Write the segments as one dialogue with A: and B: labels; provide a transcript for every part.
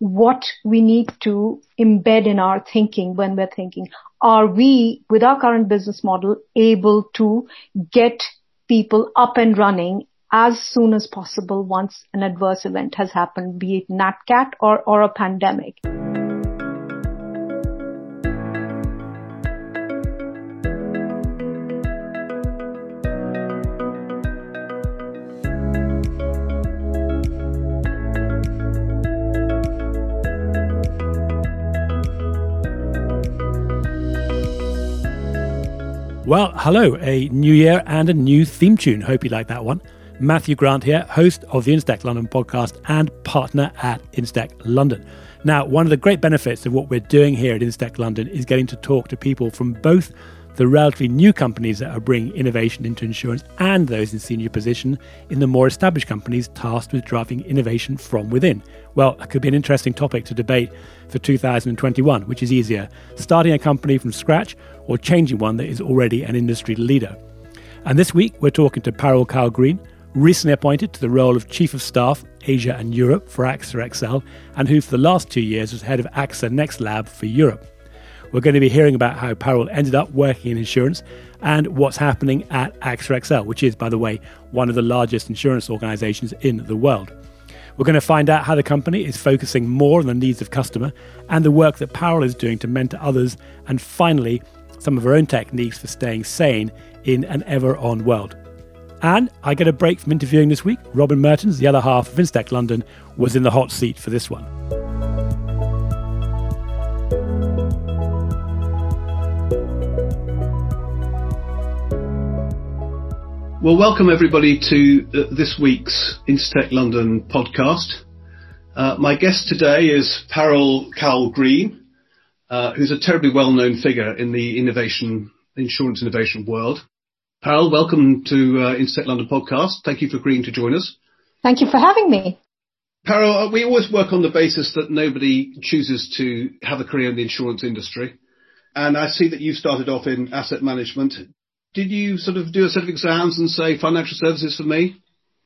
A: what we need to embed in our thinking when we're thinking. Are we, with our current business model, able to get people up and running as soon as possible once an adverse event has happened, be it NatCat or, or a pandemic?
B: Well, hello, a new year and a new theme tune. Hope you like that one. Matthew Grant here, host of the Instech London podcast and partner at Instech London. Now, one of the great benefits of what we're doing here at Instech London is getting to talk to people from both the relatively new companies that are bringing innovation into insurance and those in senior position in the more established companies tasked with driving innovation from within. Well, that could be an interesting topic to debate for 2021, which is easier, starting a company from scratch or changing one that is already an industry leader. And this week, we're talking to Parul Kaul-Green, recently appointed to the role of Chief of Staff, Asia and Europe for AXA XL, and who for the last two years was head of AXA Next Lab for Europe. We're going to be hearing about how Parul ended up working in insurance and what's happening at AXA XL, which is, by the way, one of the largest insurance organizations in the world. We're going to find out how the company is focusing more on the needs of customer and the work that Parul is doing to mentor others, and finally, some of her own techniques for staying sane in an ever on world. And I get a break from interviewing this week. Robin Merttens, the other half of Instech London, was in the hot seat for this one.
C: Well, welcome everybody to uh, this week's Instech London podcast. Uh, my guest today is Parul Kaul-Green, uh, who's a terribly well-known figure in the innovation, insurance innovation world. Parul, welcome to uh, Instech London podcast. Thank you for agreeing to join us.
A: Thank you for having me.
C: Parul, uh, we always work on the basis that nobody chooses to have a career in the insurance industry. And I see that you started off in asset management did you sort of do a set of exams and say financial services for me?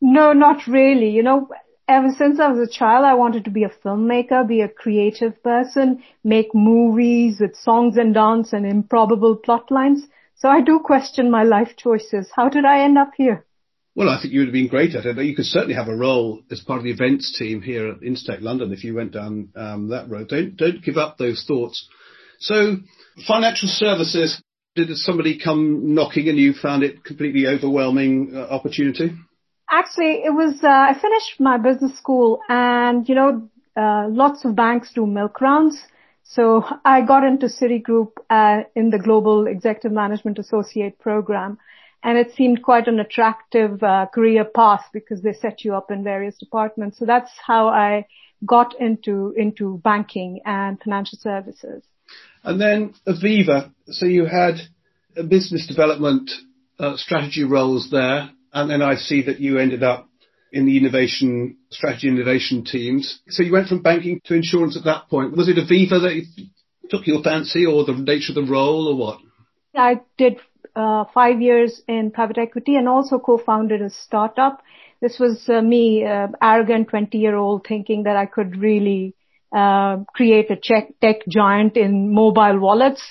A: No, not really. You know, ever since I was a child, I wanted to be a filmmaker, be a creative person, make movies with songs and dance and improbable plot lines. So I do question my life choices. How did I end up here?
C: Well, I think you would have been great at it. You could certainly have a role as part of the events team here at Instech London if you went down um, that road. Don't don't give up those thoughts. So, financial services did somebody come knocking and you found it completely overwhelming uh, opportunity?
A: Actually, it was, uh, I finished my business school and, you know, uh, lots of banks do milk rounds. So I got into Citigroup uh, in the Global Executive Management Associate program. And it seemed quite an attractive uh, career path because they set you up in various departments. So that's how I got into, into banking and financial services.
C: And then Aviva, so you had business development uh, strategy roles there, and then I see that you ended up in the innovation strategy innovation teams. So you went from banking to insurance at that point. Was it Aviva that took your fancy, or the nature of the role, or what?
A: I did uh, five years in private equity and also co-founded a startup. This was uh, me, uh, arrogant 20 year old thinking that I could really uh, create a tech giant in mobile wallets.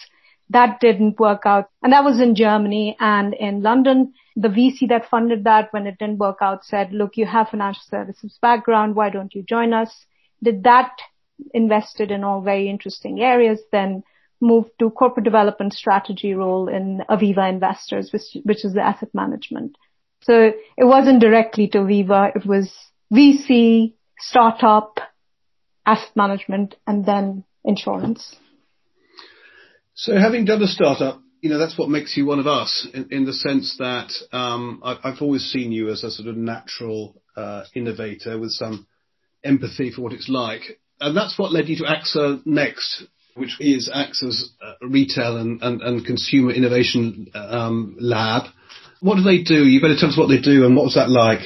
A: That didn't work out. And that was in Germany and in London. The VC that funded that when it didn't work out said, look, you have financial services background. Why don't you join us? Did that invested in all very interesting areas, then moved to corporate development strategy role in Aviva Investors, which, which is the asset management. So it wasn't directly to Aviva. It was VC, startup, asset management, and then insurance.
C: So having done a startup, you know, that's what makes you one of us in, in the sense that um, I, have always seen you as a sort of natural uh, innovator with some empathy for what it's like. And that's what led you to AXA Next, which is AXA's uh, retail and, and, and, consumer innovation um, lab. What do they do? You better tell us what they do and what was that like?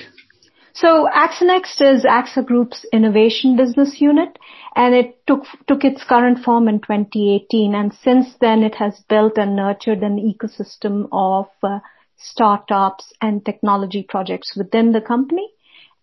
A: So AXA Next is AXA Group's innovation business unit and it took, took its current form in 2018 and since then it has built and nurtured an ecosystem of uh, startups and technology projects within the company.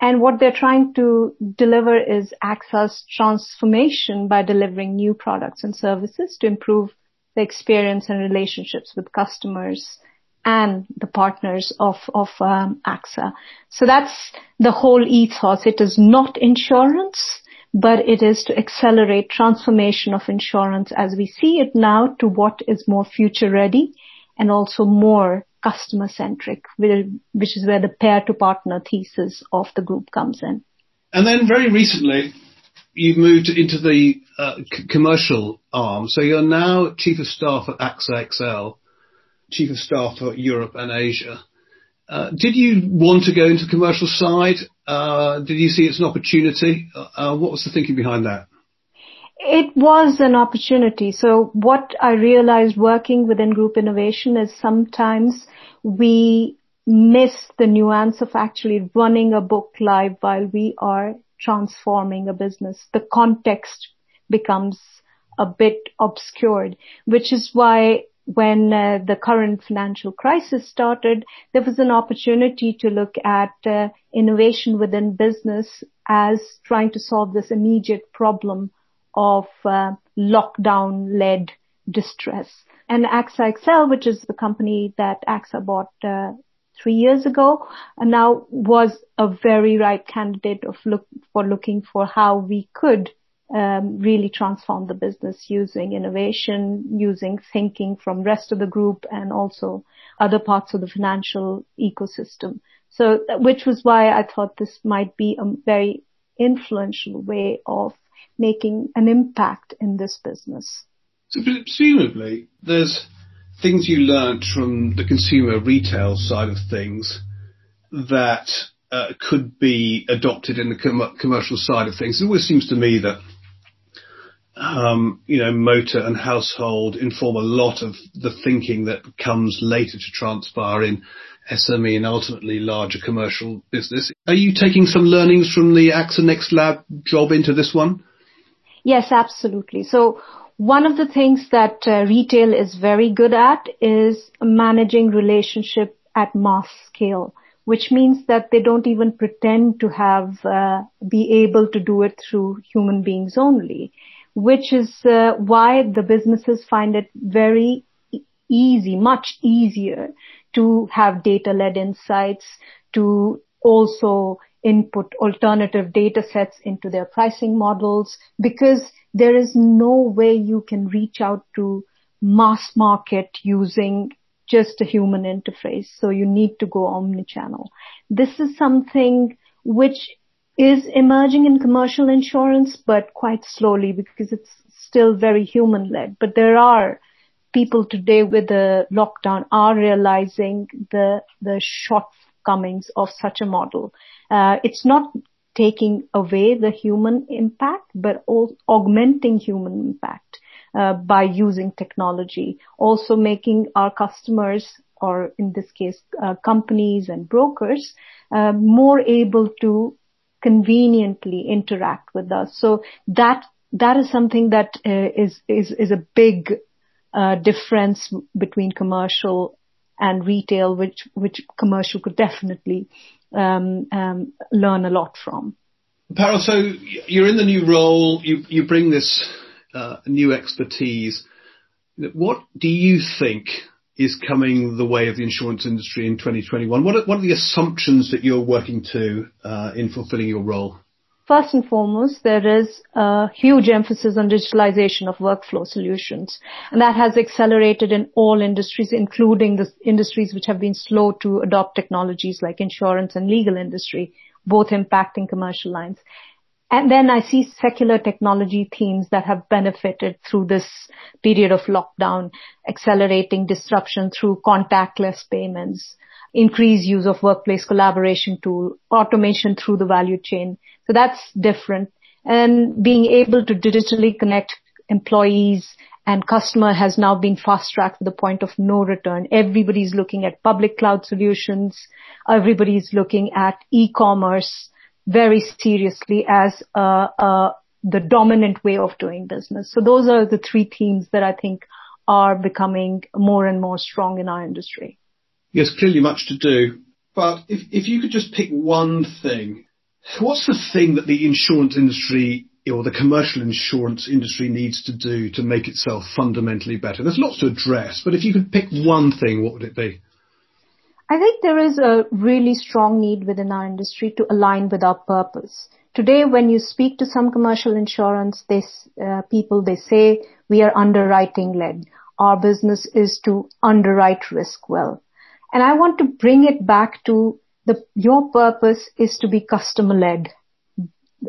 A: And what they're trying to deliver is AXA's transformation by delivering new products and services to improve the experience and relationships with customers and the partners of, of um, AXA. So that's the whole ethos. It is not insurance, but it is to accelerate transformation of insurance as we see it now to what is more future ready and also more customer centric, which is where the payer to partner thesis of the group comes in.
C: And then very recently, you've moved into the uh, c- commercial arm. So you're now chief of staff at AXA XL, chief of staff for Europe and Asia. Uh, did you want to go into the commercial side? Uh, did you see it's an opportunity? Uh, what was the thinking behind that?
A: It was an opportunity. So what I realized working within group innovation is sometimes we miss the nuance of actually running a book live while we are transforming a business. The context becomes a bit obscured, which is why when uh, the current financial crisis started, there was an opportunity to look at uh, innovation within business as trying to solve this immediate problem of uh, lockdown-led distress. And AXA XL, which is the company that AXA bought uh, three years ago, uh, now was a very right candidate of look for looking for how we could um, really transform the business using innovation, using thinking from rest of the group and also other parts of the financial ecosystem. So, which was why I thought this might be a very influential way of making an impact in this business.
C: So presumably there's things you learned from the consumer retail side of things that uh, could be adopted in the com- commercial side of things. It always seems to me that um, you know, motor and household inform a lot of the thinking that comes later to transpire in SME and ultimately larger commercial business. Are you taking some learnings from the AXA Next Lab job into this one?
A: Yes, absolutely. So one of the things that uh, retail is very good at is managing relationship at mass scale, which means that they don't even pretend to have, uh, be able to do it through human beings only, which is uh, why the businesses find it very easy, much easier to have data-led insights, to also input alternative data sets into their pricing models because there is no way you can reach out to mass market using just a human interface. So you need to go omni-channel. This is something which is emerging in commercial insurance, but quite slowly because it's still very human led. But there are people today with the lockdown are realizing the, the shortcomings of such a model. Uh, it's not taking away the human impact, but augmenting human impact uh, by using technology. Also making our customers, or in this case, uh, companies and brokers, uh, more able to conveniently interact with us. So that that is something that uh, is is is a big uh, difference between commercial and retail, which which commercial could definitely um, um, learn a lot from.
C: Parul, so you're in the new role. You you bring this uh, new expertise. What do you think is coming the way of the insurance industry in 2021? What are, what are the assumptions that you're working to uh, in fulfilling your role?
A: First and foremost, there is a huge emphasis on digitalization of workflow solutions. And that has accelerated in all industries, including the industries which have been slow to adopt technologies like insurance and legal industry, both impacting commercial lines. And then I see secular technology themes that have benefited through this period of lockdown, accelerating disruption through contactless payments, increased use of workplace collaboration tool, automation through the value chain. So that's different. And being able to digitally connect employees and customer has now been fast tracked to the point of no return. Everybody's looking at public cloud solutions. Everybody's looking at e-commerce very seriously as uh, uh, the dominant way of doing business. So those are the three themes that I think are becoming more and more strong in our industry.
C: Yes, clearly much to do. But if, if you could just pick one thing What's the thing that the insurance industry or the commercial insurance industry needs to do to make itself fundamentally better? There's lots to address, but if you could pick one thing, what would it be?
A: I think there is a really strong need within our industry to align with our purpose. Today, when you speak to some commercial insurance they, uh, people, they say we are underwriting led. Our business is to underwrite risk well. And I want to bring it back to the, your purpose is to be customer led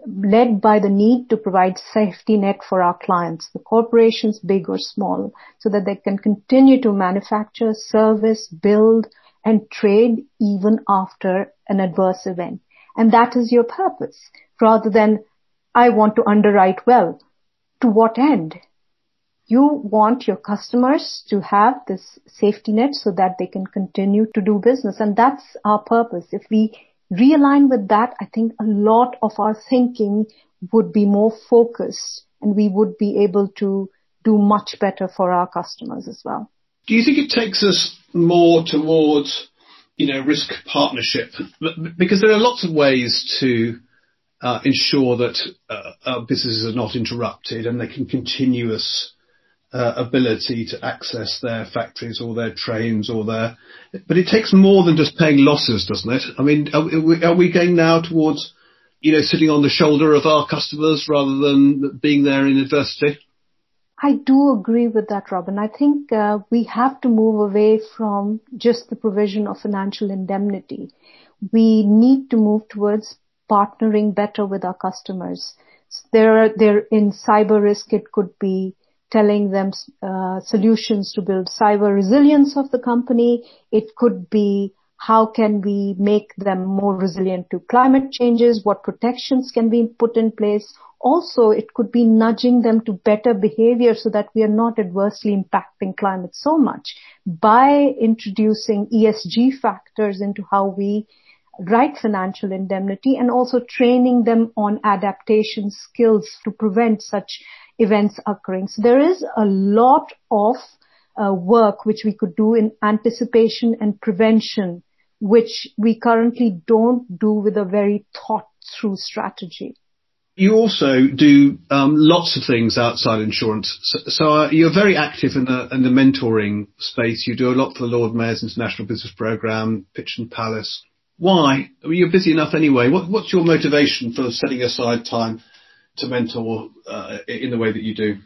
A: led by the need to provide safety net for our clients, the corporations, big or small, so that they can continue to manufacture, service, build, and trade even after an adverse event. And that is your purpose, rather than, I want to underwrite well. To what end? You want your customers to have this safety net so that they can continue to do business. And that's our purpose. If we realign with that, I think a lot of our thinking would be more focused and we would be able to do much better for our customers as well.
C: Do you think it takes us more towards, you know, risk partnership? Because there are lots of ways to uh, ensure that uh, businesses are not interrupted and they can continuous uh, ability to access their factories or their trains or their. But it takes more than just paying losses, doesn't it? I mean, are we, are we going now towards, you know, sitting on the shoulder of our customers rather than being there in adversity?
A: I do agree with that, Robin. I think uh, we have to move away from just the provision of financial indemnity. We need to move towards partnering better with our customers. There, are, there in cyber risk, it could be telling them uh, solutions to build cyber resilience of the company. It could be how can we make them more resilient to climate changes? What protections can be put in place? Also, it could be nudging them to better behavior so that we are not adversely impacting climate so much by introducing ESG factors into how we write financial indemnity and also training them on adaptation skills to prevent such events occurring. So there is a lot of uh, work which we could do in anticipation and prevention, which we currently don't do with a very thought through strategy.
C: You also do um, lots of things outside insurance. So, so uh, you're very active in the, in the mentoring space. You do a lot for the Lord Mayor's International Business Programme, Pitch and Palace. Why? I mean, you're busy enough anyway. What, what's your motivation for setting aside time to mentor uh, in the way that you do?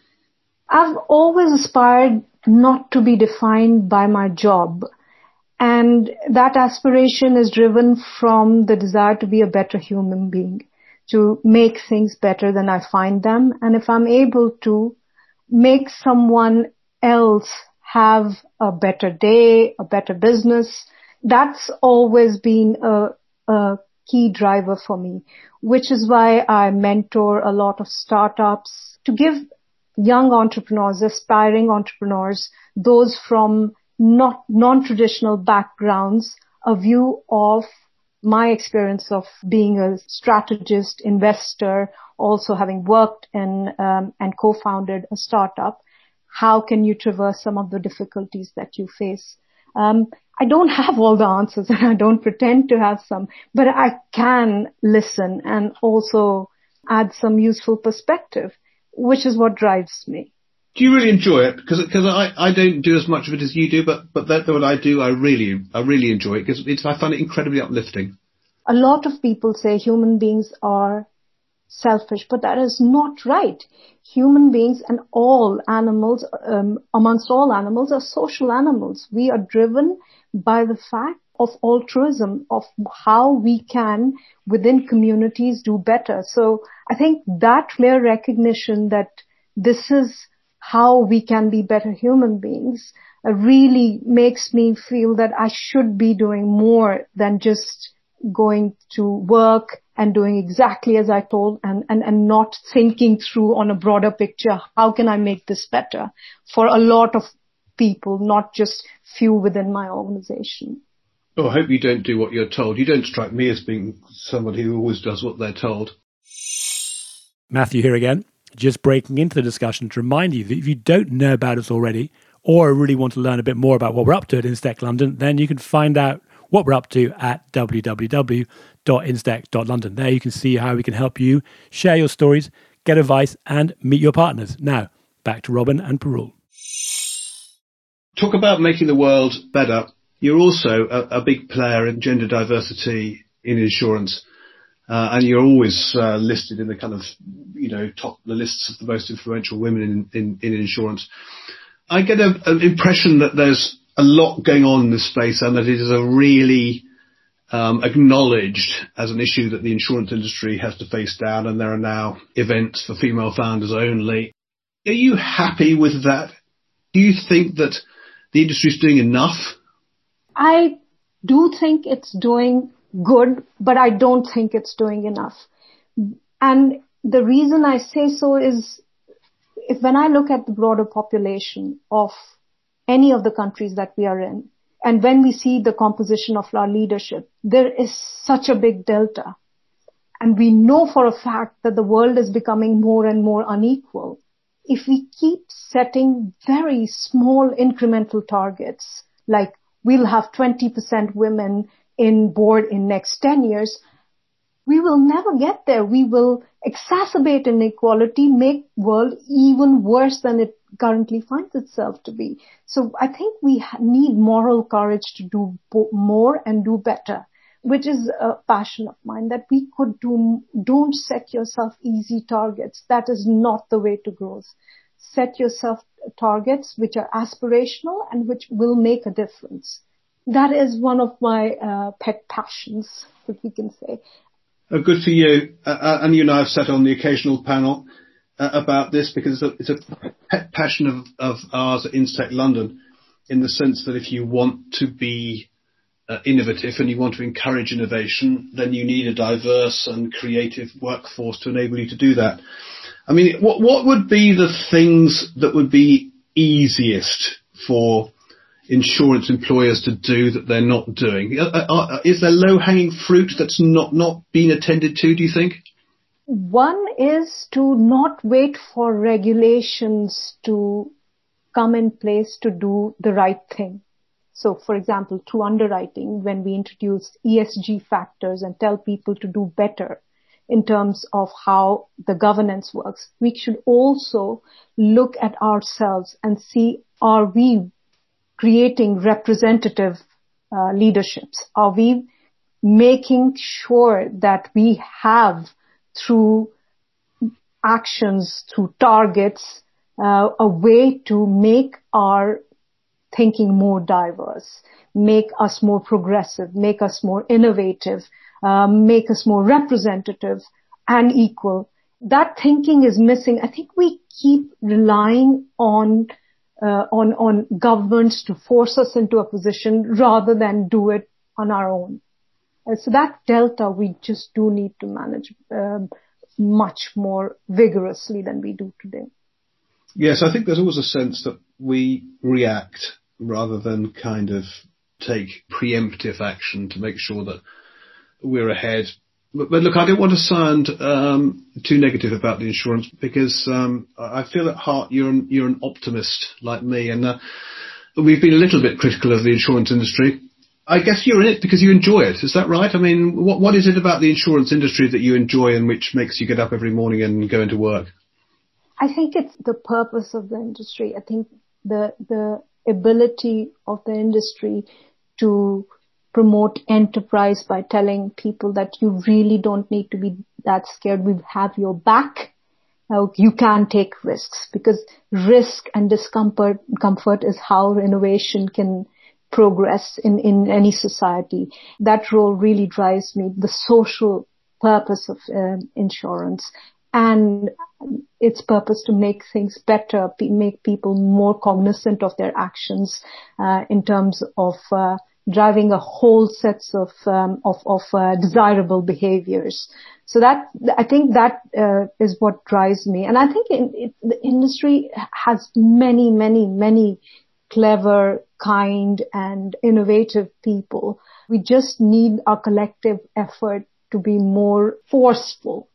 A: I've always aspired not to be defined by my job. And that aspiration is driven from the desire to be a better human being, to make things better than I find them. And if I'm able to make someone else have a better day, a better business, that's always been a, a key driver for me, which is why I mentor a lot of startups to give young entrepreneurs, aspiring entrepreneurs, those from not non-traditional backgrounds, a view of my experience of being a strategist, investor, also having worked in um, and co-founded a startup. How can you traverse some of the difficulties that you face? Um, I don't have all the answers and I don't pretend to have some, but I can listen and also add some useful perspective, which is what drives me.
C: Do you really enjoy it? Because because I, I don't do as much of it as you do, but but that what I do, I really I really enjoy it because it's I find it incredibly uplifting.
A: A lot of people say human beings are selfish, but that is not right. Human beings and all animals, um, amongst all animals, are social animals. We are driven by the fact of altruism, of how we can within communities do better. So I think that clear recognition that this is how we can be better human beings uh, really makes me feel that I should be doing more than just going to work and doing exactly as I told and, and, and not thinking through on a broader picture, how can I make this better for a lot of people, not just few within my organization.
C: Oh, I hope you don't do what you're told. You don't strike me as being somebody who always does what they're told.
B: Matthew here again, just breaking into the discussion to remind you that if you don't know about us already or really want to learn a bit more about what we're up to at Instech London, then you can find out what we're up to at www www.instech.london. There you can see how we can help you share your stories, get advice, and meet your partners. Now, back to Robin and Parul.
C: Talk about making the world better. You're also a, a big player in gender diversity in insurance. Uh, and you're always uh, listed in the kind of, you know, top the lists of the most influential women in, in, in insurance. I get a, an impression that there's a lot going on in this space and that it is a really um, acknowledged as an issue that the insurance industry has to face down, and there are now events for female founders only. Are you happy with that? Do you think that the industry is doing enough?
A: I do think it's doing good, but I don't think it's doing enough. And the reason I say so is if when I look at the broader population of any of the countries that we are in, and when we see the composition of our leadership, there is such a big delta. And we know for a fact that the world is becoming more and more unequal. If we keep setting very small incremental targets, like we'll have 20% women in board in next 10 years, we will never get there. We will exacerbate inequality, make world even worse than it currently finds itself to be. So I think we need moral courage to do more and do better, which is a passion of mine that we could do. Don't set yourself easy targets. That is not the way to growth. Set yourself targets which are aspirational and which will make a difference. That is one of my uh, pet passions, if we can say.
C: Uh, good for you. Uh, uh and you and I have sat on the occasional panel uh, about this because it's a, it's a pet passion of, of ours at Instech London in the sense that if you want to be uh, innovative and you want to encourage innovation, then you need a diverse and creative workforce to enable you to do that. I mean, what, what would be the things that would be easiest for insurance employers to do that they're not doing? Uh, uh, is there low hanging fruit that's not, not being attended to, do you think?
A: One is to not wait for regulations to come in place to do the right thing. So for example, through underwriting, when we introduce ESG factors and tell people to do better in terms of how the governance works, we should also look at ourselves and see are we creating representative uh, leaderships? Are we making sure that we have through actions, through targets, uh, a way to make our thinking more diverse, make us more progressive, make us more innovative, um, make us more representative and equal. That thinking is missing. I think we keep relying on uh, on on governments to force us into a position rather than do it on our own. Uh, so that delta we just do need to manage um, much more vigorously than we do today.
C: Yes, I think there's always a sense that we react rather than kind of take preemptive action to make sure that we're ahead. But, but look, I don't want to sound um, too negative about the insurance because um, I feel at heart you're an, you're an optimist like me, and uh, we've been a little bit critical of the insurance industry. I guess you're in it because you enjoy it. Is that right? I mean, what what is it about the insurance industry that you enjoy and which makes you get up every morning and go into work?
A: I think it's the purpose of the industry. I think the the ability of the industry to promote enterprise by telling people that you really don't need to be that scared. We have your back. You can take risks because risk and discomfort comfort is how innovation can progress in, in any society. That role really drives me, the social purpose of uh, insurance and its purpose to make things better, make people more cognizant of their actions uh, in terms of uh, driving a whole sets of um, of, of uh, desirable behaviors. So that I think that uh, is what drives me, and I think in, it, the industry has many, many, many clever, kind and innovative people. We just need our collective effort to be more forceful.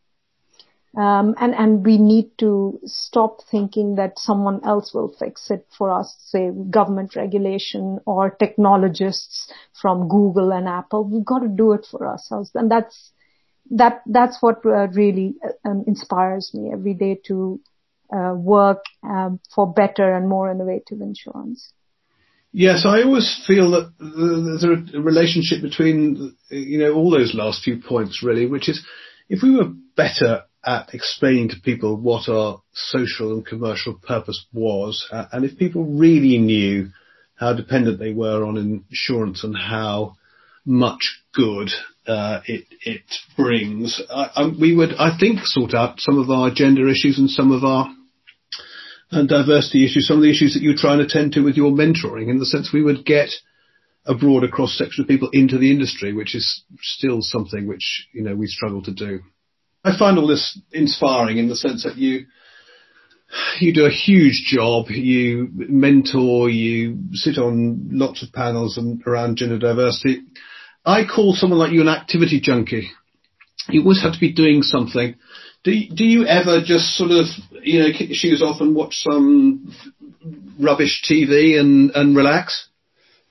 A: Um, and, and we need to stop thinking that someone else will fix it for us, say government regulation or technologists from Google and Apple. We've got to do it for ourselves. And that's, that, that's what uh, really uh, um, inspires me every day to uh, work um, for better and more innovative insurance.
C: Yes, I always feel that there's a relationship between, you know, all those last few points really, which is if we were better at explaining to people what our social and commercial purpose was, uh, and if people really knew how dependent they were on insurance and how much good uh, it it brings, I, I, we would, I think, sort out some of our gender issues and some of our and diversity issues, some of the issues that you try and attend to with your mentoring, in the sense we would get a broader cross section of people into the industry, which is still something which you know we struggle to do. I find all this inspiring in the sense that you you do a huge job. You mentor, you sit on lots of panels and around gender diversity. I call someone like you an activity junkie. You always have to be doing something. Do do you ever just sort of you know kick your shoes off and watch some rubbish TV and and relax?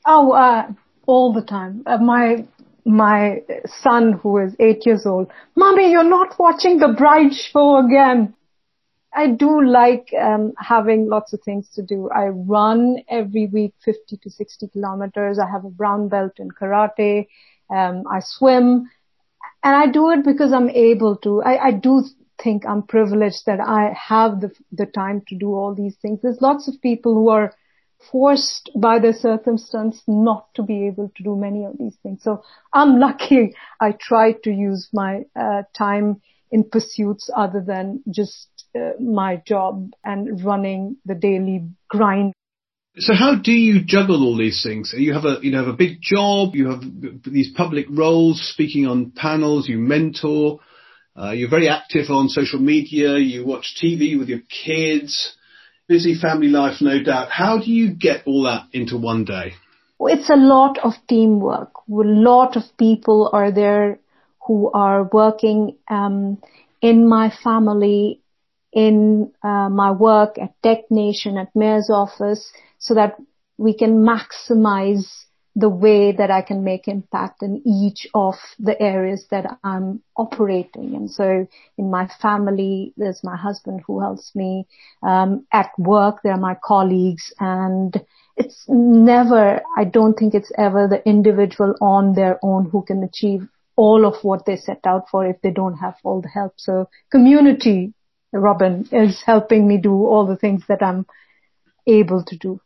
A: Oh, uh, all the time. Uh, my my son who is eight years old, mommy, you're not watching the bride show again. I do like um, having lots of things to do. I run every week 50 to 60 kilometers. I have a brown belt in karate. Um, I swim and I do it because I'm able to. I, I do think I'm privileged that I have the, the time to do all these things. There's lots of people who are forced by the circumstance not to be able to do many of these things. So I'm lucky I try to use my uh, time in pursuits other than just uh, my job and running the daily grind.
C: So how do you juggle all these things? You have a you know have a big job, you have these public roles, speaking on panels, you mentor, uh, you're very active on social media, you watch TV with your kids busy family life, no doubt. How do you get all that into one day?
A: It's a lot of teamwork. A lot of people are there who are working um, in my family, in uh, my work at Tech Nation, at Mayor's office, so that we can maximize the way that I can make impact in each of the areas that I'm operating. And so in my family, there's my husband who helps me. Um, at work, there are my colleagues and it's never, I don't think it's ever the individual on their own who can achieve all of what they set out for if they don't have all the help. So community, Robin, is helping me do all the things that I'm able to do.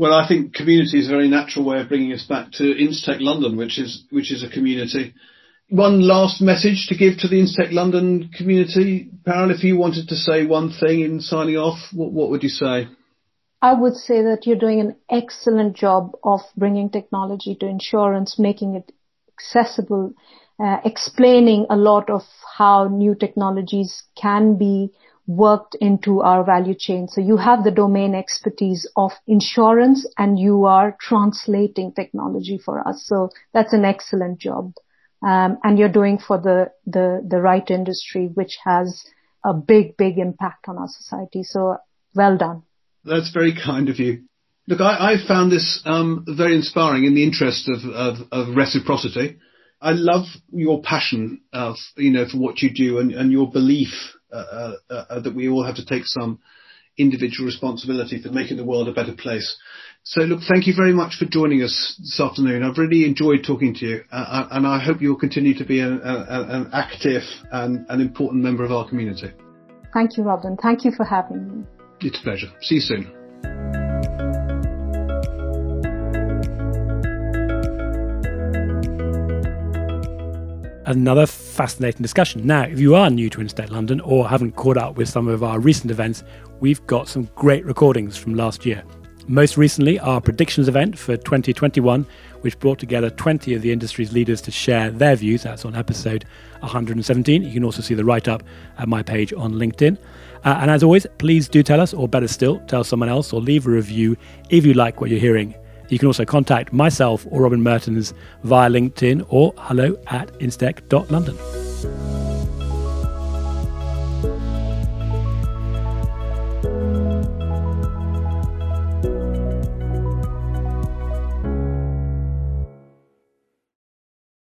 C: Well, I think community is a very natural way of bringing us back to Instech London, which is which is a community. One last message to give to the Instech London community, Parul. If you wanted to say one thing in signing off, what, what would you say?
A: I would say that you're doing an excellent job of bringing technology to insurance, making it accessible, uh, explaining a lot of how new technologies can be worked into our value chain. So you have the domain expertise of insurance and you are translating technology for us. So that's an excellent job. Um, and you're doing for the, the, the right industry, which has a big, big impact on our society. So well done.
C: That's very kind of you. Look, I, I found this um, very inspiring in the interest of, of, of reciprocity. I love your passion, of, you know, for what you do and, and your belief uh, uh, uh, Uh, uh, uh, that we all have to take some individual responsibility for making the world a better place. So look, thank you very much for joining us this afternoon. I've really enjoyed talking to you, uh, and I hope you'll continue to be an, an active and an important member of our community.
A: Thank you, Robin. Thank you for having me.
C: It's a pleasure. See you soon.
B: Another fascinating discussion. Now, if you are new to Instech London or haven't caught up with some of our recent events, we've got some great recordings from last year. Most recently, our predictions event for 2021, which brought together 20 of the industry's leaders to share their views. That's on episode 117. You can also see the write up at my page on LinkedIn. Uh, and as always, please do tell us, or better still, tell someone else or leave a review if you like what you're hearing. You can also contact myself or Robin Merttens via LinkedIn or hello at instech.london.